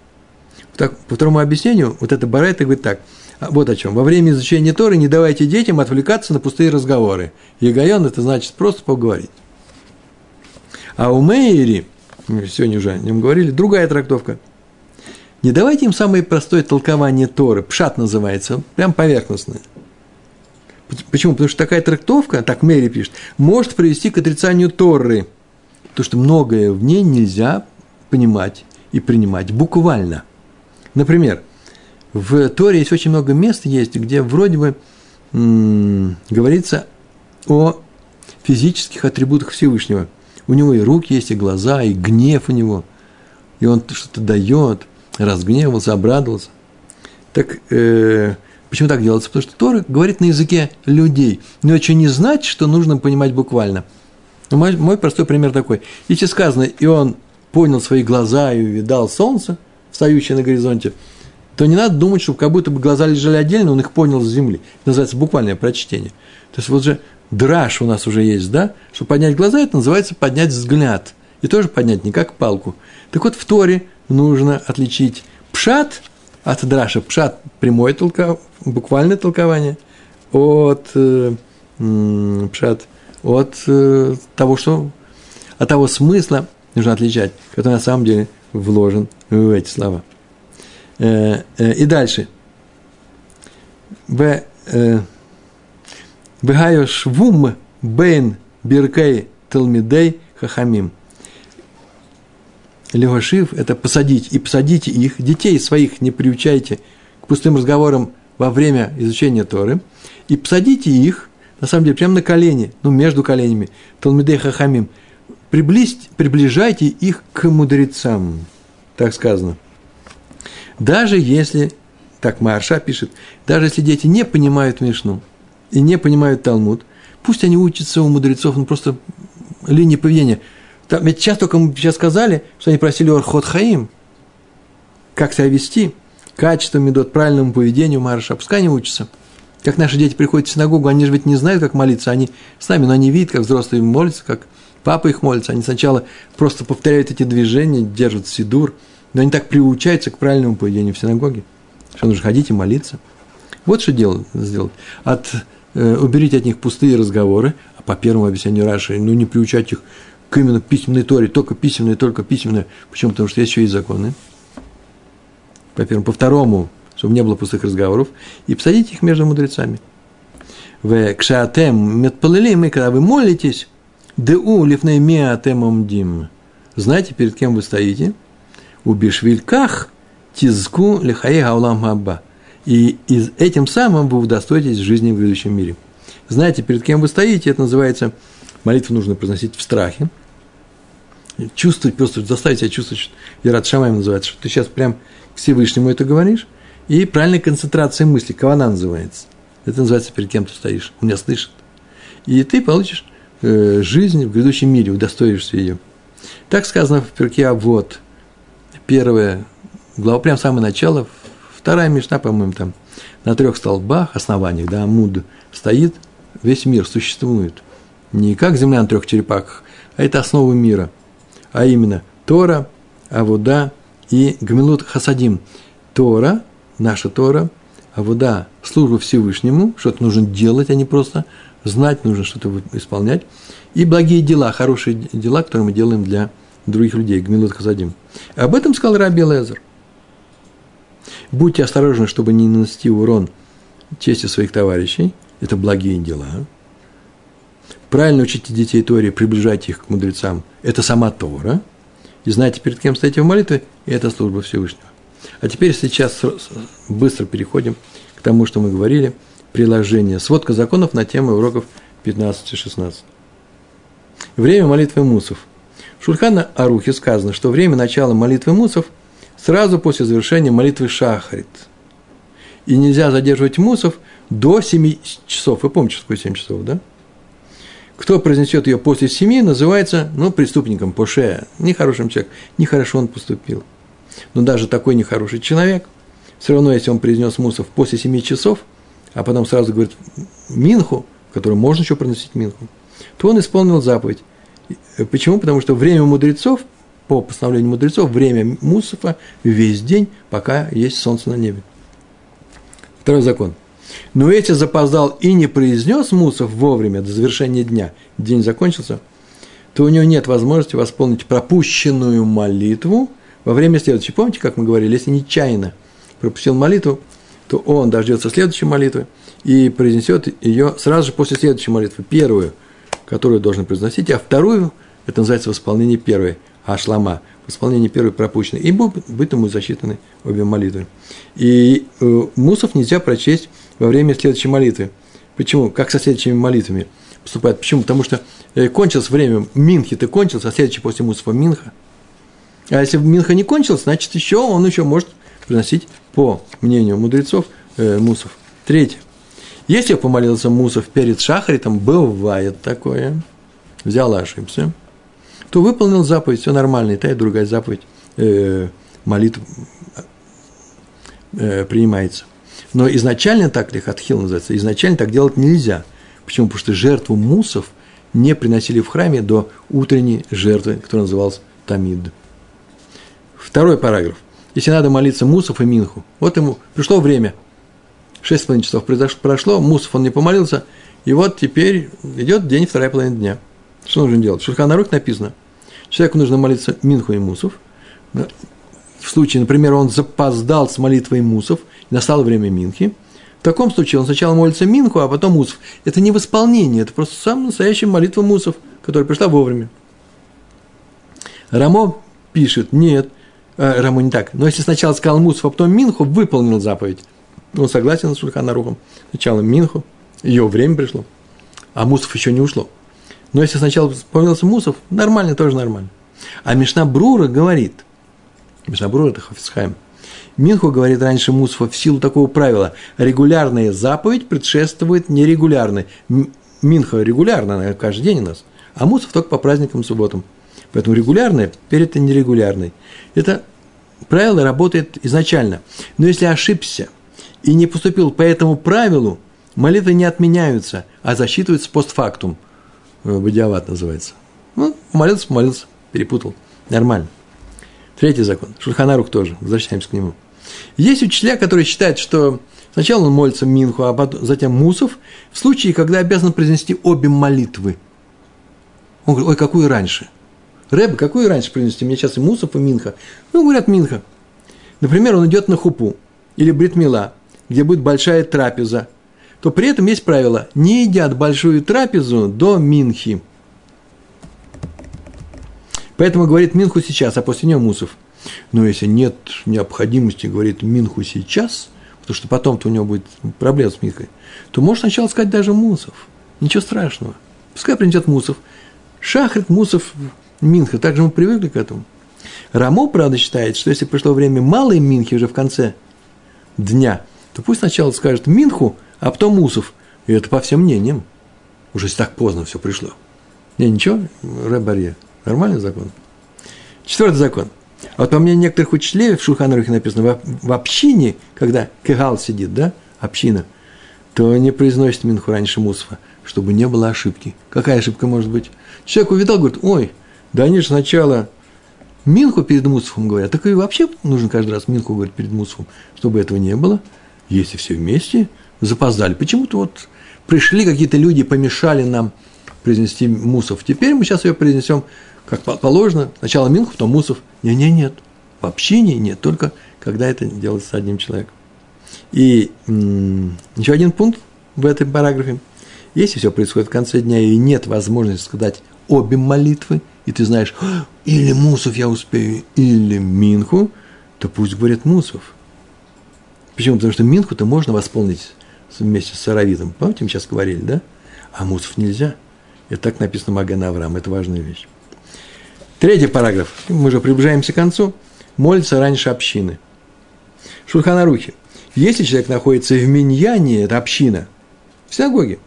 Так, по второму объяснению, вот это Барайта говорит так. Вот о чем. Во время изучения Торы не давайте детям отвлекаться на пустые разговоры. Егайон – это значит просто поговорить. А у Мейри, сегодня уже о нем говорили, другая трактовка. Не давайте им самое простое толкование Торы, пшат называется, прям поверхностное. Почему? Потому что такая трактовка, так Мэри пишет, может привести к отрицанию Торы. Потому что многое в ней нельзя понимать и принимать буквально. Например, в Торе есть очень много мест, есть, где вроде бы говорится о физических атрибутах Всевышнего. У него и руки есть, и глаза, и гнев у него. И он что-то дает, разгневался, обрадовался. Так э, почему так делается? Потому что Тора говорит на языке людей. Но это не значит, что нужно понимать буквально. Мой, мой простой пример такой. Если сказано, и он понял свои глаза и увидал солнце, встающее на горизонте, то не надо думать, что как будто бы глаза лежали отдельно, он их понял с земли. Это называется буквальное прочтение. То есть вот же драж у нас уже есть, да? Чтобы поднять глаза, это называется поднять взгляд. И тоже поднять не как палку. Так вот в Торе нужно отличить пшат от драша. Пшат – прямое толкование, буквальное толкование, от э, пшат, от э, того, что, от того смысла, нужно отличать, который на самом деле вложен в эти слова. И дальше. В Бегайош вум бейн биркей талмидей хахамим. Легошив – это посадить, и посадите их, детей своих не приучайте к пустым разговорам во время изучения Торы, и посадите их, на самом деле, прямо на колени, ну, между коленями, Талмидей Хахамим – приблизь, приближайте их к мудрецам, так сказано. Даже если, так Марша пишет, даже если дети не понимают Мишну и не понимают Талмуд, пусть они учатся у мудрецов, ну просто линии поведения. Там, ведь сейчас только мы сейчас сказали, что они просили Орхот Хаим, как себя вести, качеством медот, правильному поведению Марша, пускай они учатся. Как наши дети приходят в синагогу, они же ведь не знают, как молиться, они с нами, но они видят, как взрослые молятся, как Папа их молится, они сначала просто повторяют эти движения, держат сидур, но они так приучаются к правильному поведению в синагоге, что нужно ходить и молиться. Вот что делать, сделать. От, э, уберите от них пустые разговоры, а по первому объяснению Раши, ну не приучать их к именно письменной торе, только письменной, только письменной. Почему? Потому что есть еще и законы. По первому, по второму, чтобы не было пустых разговоров, и посадите их между мудрецами. В кшатем метпалилим, и когда вы молитесь, Деу лифней меа темом дим. Знаете, перед кем вы стоите? У бишвильках тизку лихаи гаулам хаба. И этим самым вы удостоитесь жизни в грядущем мире. Знаете, перед кем вы стоите, это называется, молитву нужно произносить в страхе. Чувствовать, просто заставить себя чувствовать, Ярат Шамаем называется, что ты сейчас прям к Всевышнему это говоришь, и правильная концентрация мысли, кавана называется. Это называется, перед кем ты стоишь, он меня слышит. И ты получишь Э, жизнь в грядущем мире, удостоишься ее. Так сказано в перке а вот первая глава, прям самое начало, вторая мечта, по-моему, там, на трех столбах, основаниях, да, Амуд, стоит, весь мир существует. Не как земля на трех черепахах, а это основа мира. а именно Тора, Авуда и Гмилут Хасадим. Тора, наша Тора, Авуда – служба Всевышнему, что-то нужно делать, а не просто знать, нужно что-то исполнять. И благие дела, хорошие дела, которые мы делаем для других людей, Гмилут Хасадим. Об этом сказал Раби Лезер. Будьте осторожны, чтобы не нанести урон чести своих товарищей. Это благие дела. Правильно учите детей Торе, приближайте их к мудрецам. Это сама Тора. И знаете, перед кем стоите в молитве, и это служба Всевышнего. А теперь сейчас быстро переходим к тому, что мы говорили. Приложение. Сводка законов на тему уроков 15 и 16. Время молитвы мусов. Шульхана Арухе сказано, что время начала молитвы мусов сразу после завершения молитвы Шахарит. И нельзя задерживать мусов до 7 часов. Вы помните, что такое 7 часов, да? Кто произнесет ее после семи, называется, ну, преступником, поше, нехорошим человеком. Нехорошо он поступил. Но даже такой нехороший человек, все равно, если он произнес мусов после семи часов, а потом сразу говорит минху, которую можно еще приносить минху, то он исполнил заповедь. Почему? Потому что время мудрецов, по постановлению мудрецов, время мусофа весь день, пока есть солнце на небе. Второй закон – но если запоздал и не произнес Мусов вовремя до завершения дня, день закончился, то у него нет возможности восполнить пропущенную молитву во время следующей. Помните, как мы говорили, если нечаянно пропустил молитву, то он дождется следующей молитвы и произнесет ее сразу же после следующей молитвы. Первую, которую должен произносить, а вторую, это называется восполнение первой, ашлама, восполнение первой пропущенной. И будут ему засчитаны обе молитвы. И э, мусов нельзя прочесть во время следующей молитвы. Почему? Как со следующими молитвами поступает? Почему? Потому что э, кончилось время Минхи, ты кончился, а следующий после Мусафа Минха. А если Минха не кончился, значит, еще он еще может приносить, по мнению мудрецов, э, Мусов. Третье. Если помолился Мусов перед Шахаритом, бывает такое, взял и ошибся, то выполнил заповедь, все нормально, и та, и другая заповедь, э, молитва э, принимается. Но изначально так лихатхил называется, изначально так делать нельзя. Почему? Потому что жертву мусов не приносили в храме до утренней жертвы, которая называлась Тамид. Второй параграф. Если надо молиться Мусов и Минху, вот ему пришло время. Шесть с половиной часов прошло, Мусов он не помолился, и вот теперь идет день, вторая половина дня. Что нужно делать? В Шульханарух написано, человеку нужно молиться Минху и Мусов. В случае, например, он запоздал с молитвой Мусов – настало время Минхи, в таком случае он сначала молится Минху, а потом Мусов. Это не восполнение, это просто самая настоящая молитва Мусов, которая пришла вовремя. Рамо пишет, нет, э, Рамо не так, но если сначала сказал Мусов, а потом Минху, выполнил заповедь. Он согласен с Шульханарухом. Сначала Минху, ее время пришло, а Мусов еще не ушло. Но если сначала вспомнился Мусов, нормально, тоже нормально. А Мишна Брура говорит, Мишна Брура – это Хафисхайм – Минху говорит раньше Мусфа в силу такого правила. Регулярная заповедь предшествует нерегулярной. Минха регулярно, она каждый день у нас. А Мусов только по праздникам, субботам. Поэтому регулярная перед нерегулярной. Это правило работает изначально. Но если ошибся и не поступил по этому правилу, молитвы не отменяются, а засчитываются постфактум. Э, Бодиават называется. Ну, молился, молился, перепутал. Нормально. Третий закон. Шульханарух тоже. Возвращаемся к нему. Есть учителя, которые считают, что сначала он молится Минху, а потом, затем Мусов, в случае, когда обязан произнести обе молитвы. Он говорит, ой, какую раньше? Рэб, какую раньше произнести? Мне сейчас и Мусов, и Минха. Ну, говорят, Минха. Например, он идет на хупу или бритмила, где будет большая трапеза, то при этом есть правило, не едят большую трапезу до Минхи. Поэтому говорит Минху сейчас, а после нее Мусов – но если нет необходимости, говорит Минху сейчас, потому что потом-то у него будет проблема с Минхой, то можно сначала сказать даже Мусов. Ничего страшного. Пускай принесет Мусов. Шахрит, Мусов, Минха. Также мы привыкли к этому. Рамо, правда, считает, что если пришло время малой Минхи уже в конце дня, то пусть сначала скажет Минху, а потом Мусов. И это по всем мнениям. Уже так поздно все пришло. Не, ничего, Рэбарье. Нормальный закон. Четвертый закон. А вот по мнению некоторых учителей, в Шулханарухе написано, в, общине, когда кегал сидит, да, община, то не произносит Минху раньше Мусфа, чтобы не было ошибки. Какая ошибка может быть? Человек увидал, говорит, ой, да они же сначала Минху перед Мусофом говорят. Так и вообще нужно каждый раз Минху говорить перед Мусофом, чтобы этого не было. Если все вместе запоздали. Почему-то вот пришли какие-то люди, помешали нам произнести Мусов. Теперь мы сейчас ее произнесем как положено. Сначала Минху, потом Мусов. Не, не, нет. В общине нет, только когда это делается одним человеком. И еще один пункт в этом параграфе. Если все происходит в конце дня и нет возможности сказать обе молитвы, и ты знаешь, «А, или Мусов я успею, или Минху, то пусть говорят Мусов. Почему? Потому что Минху-то можно восполнить вместе с Саравитом. Помните, мы сейчас говорили, да? А Мусов нельзя. Это так написано Маген Авраам. Это важная вещь. Третий параграф. Мы же приближаемся к концу. Молится раньше общины. Шульханарухи. Если человек находится в миньяне, это община, в синагоге,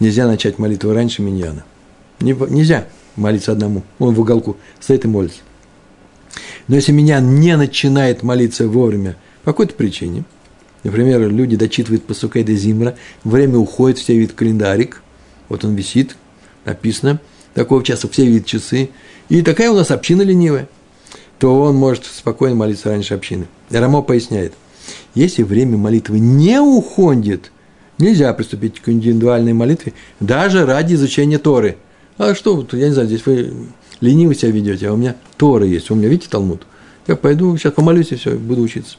нельзя начать молитву раньше миньяна. Нельзя молиться одному. Он в уголку стоит и молится. Но если миньян не начинает молиться вовремя по какой-то причине, например, люди дочитывают по Сукейда Зимра, время уходит, все видят календарик, вот он висит, написано, такого часа все видят часы, и такая у нас община ленивая, то он может спокойно молиться раньше общины. Рамо поясняет, если время молитвы не уходит, нельзя приступить к индивидуальной молитве, даже ради изучения Торы. А что, я не знаю, здесь вы лениво себя ведете, а у меня Тора есть, у меня, видите, Талмуд. Я пойду, сейчас помолюсь и все, буду учиться.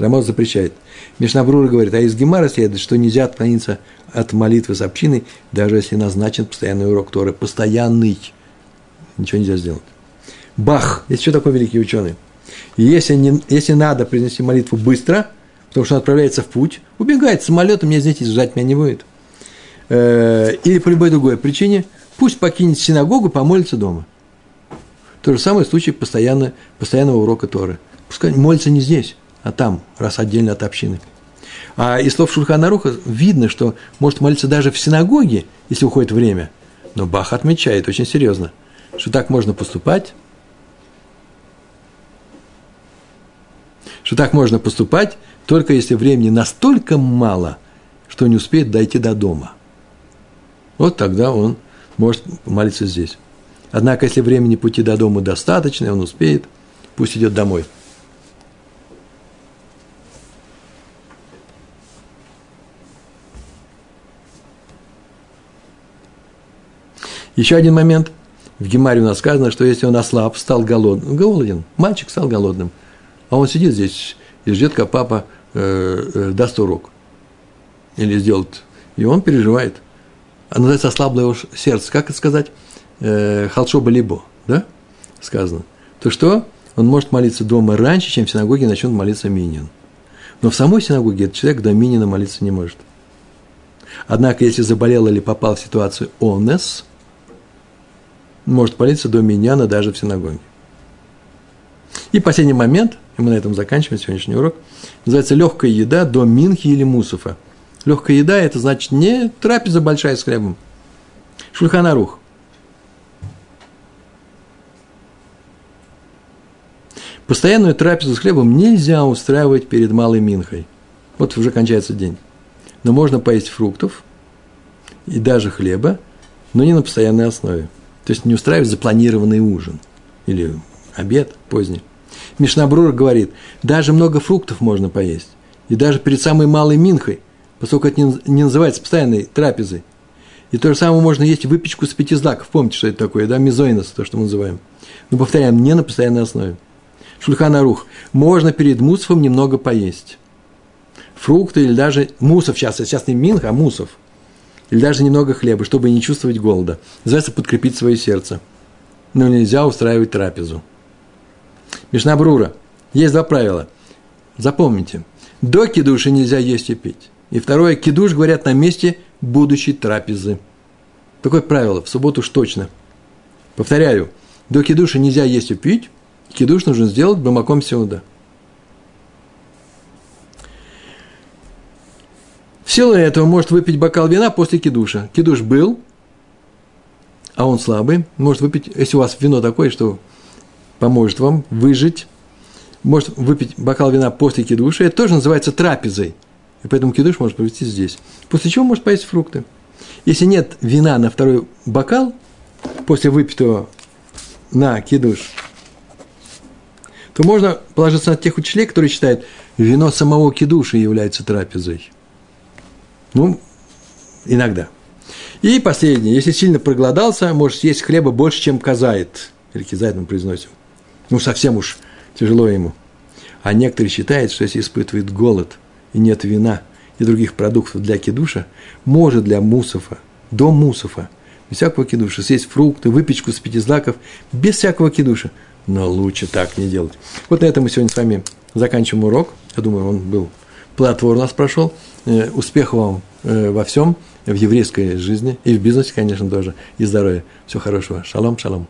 Рамон запрещает. Мишнабрура говорит, а из Гемара следует, что нельзя отклониться от молитвы с общиной, даже если назначен постоянный урок Торы. Постоянный. Ничего нельзя сделать. Бах! Это что такое великий ученый? Если, не, если надо произнести молитву быстро, потому что он отправляется в путь, убегает самолетом, мне, знаете, ждать меня не будет. Э, или по любой другой причине, пусть покинет синагогу, помолится дома. То же самое в случае постоянно, постоянного урока Торы. Пускай молится не здесь, а там, раз отдельно от общины. А из слов Шульханаруха видно, что может молиться даже в синагоге, если уходит время. Но Бах отмечает очень серьезно, что так можно поступать, что так можно поступать, только если времени настолько мало, что не успеет дойти до дома. Вот тогда он может молиться здесь. Однако, если времени пути до дома достаточно, он успеет, пусть идет домой – Еще один момент. В Гемаре у нас сказано, что если он ослаб, стал голодным, голоден, мальчик стал голодным, а он сидит здесь и ждет, как папа э, э, даст урок или сделает. И он переживает. А называется ослабло его сердце. Как это сказать? Э, Халшоба либо, да? Сказано. То что? Он может молиться дома раньше, чем в синагоге начнет молиться Минин. Но в самой синагоге этот человек до Минина молиться не может. Однако, если заболел или попал в ситуацию онес – может молиться до миньяна даже в синагоге. И последний момент, и мы на этом заканчиваем сегодняшний урок, называется легкая еда до минхи или мусуфа. Легкая еда – это значит не трапеза большая с хлебом. Шульханарух. Постоянную трапезу с хлебом нельзя устраивать перед малой минхой. Вот уже кончается день. Но можно поесть фруктов и даже хлеба, но не на постоянной основе. То есть не устраивать запланированный ужин или обед поздний. Мишнабрур говорит, даже много фруктов можно поесть. И даже перед самой малой минхой, поскольку это не, называется постоянной трапезой. И то же самое можно есть выпечку с пяти злаков. Помните, что это такое, да? Мизоинос, то, что мы называем. Но, повторяем, не на постоянной основе. Шульхана Рух. Можно перед мусфом немного поесть. Фрукты или даже мусов сейчас, сейчас не минх, а мусов – или даже немного хлеба, чтобы не чувствовать голода. Называется подкрепить свое сердце. Но нельзя устраивать трапезу. Мишнабрура. Есть два правила. Запомните. До кидуши нельзя есть и пить. И второе, кидуш, говорят, на месте будущей трапезы. Такое правило, в субботу уж точно. Повторяю, до кидуши нельзя есть и пить, кидуш нужно сделать бамаком сеуда. В силу этого может выпить бокал вина после кидуша. Кидуш был, а он слабый, может выпить, если у вас вино такое, что поможет вам выжить, может выпить бокал вина после кидуша, это тоже называется трапезой. И поэтому кидуш может провести здесь. После чего может поесть фрукты. Если нет вина на второй бокал, после выпитого на кидуш, то можно положиться на тех учителей, которые считают, вино самого кидуши является трапезой. Ну, иногда. И последнее. Если сильно проголодался, может съесть хлеба больше, чем казает. Или кизает мы произносим. Ну, совсем уж тяжело ему. А некоторые считают, что если испытывает голод и нет вина и других продуктов для кидуша, может для мусофа, до мусофа, без всякого кидуша, съесть фрукты, выпечку с пяти злаков, без всякого кидуша. Но лучше так не делать. Вот на этом мы сегодня с вами заканчиваем урок. Я думаю, он был плодотворно у нас прошел. Э, успехов вам э, во всем, в еврейской жизни и в бизнесе, конечно, тоже, и здоровья. Всего хорошего. Шалом, шалом.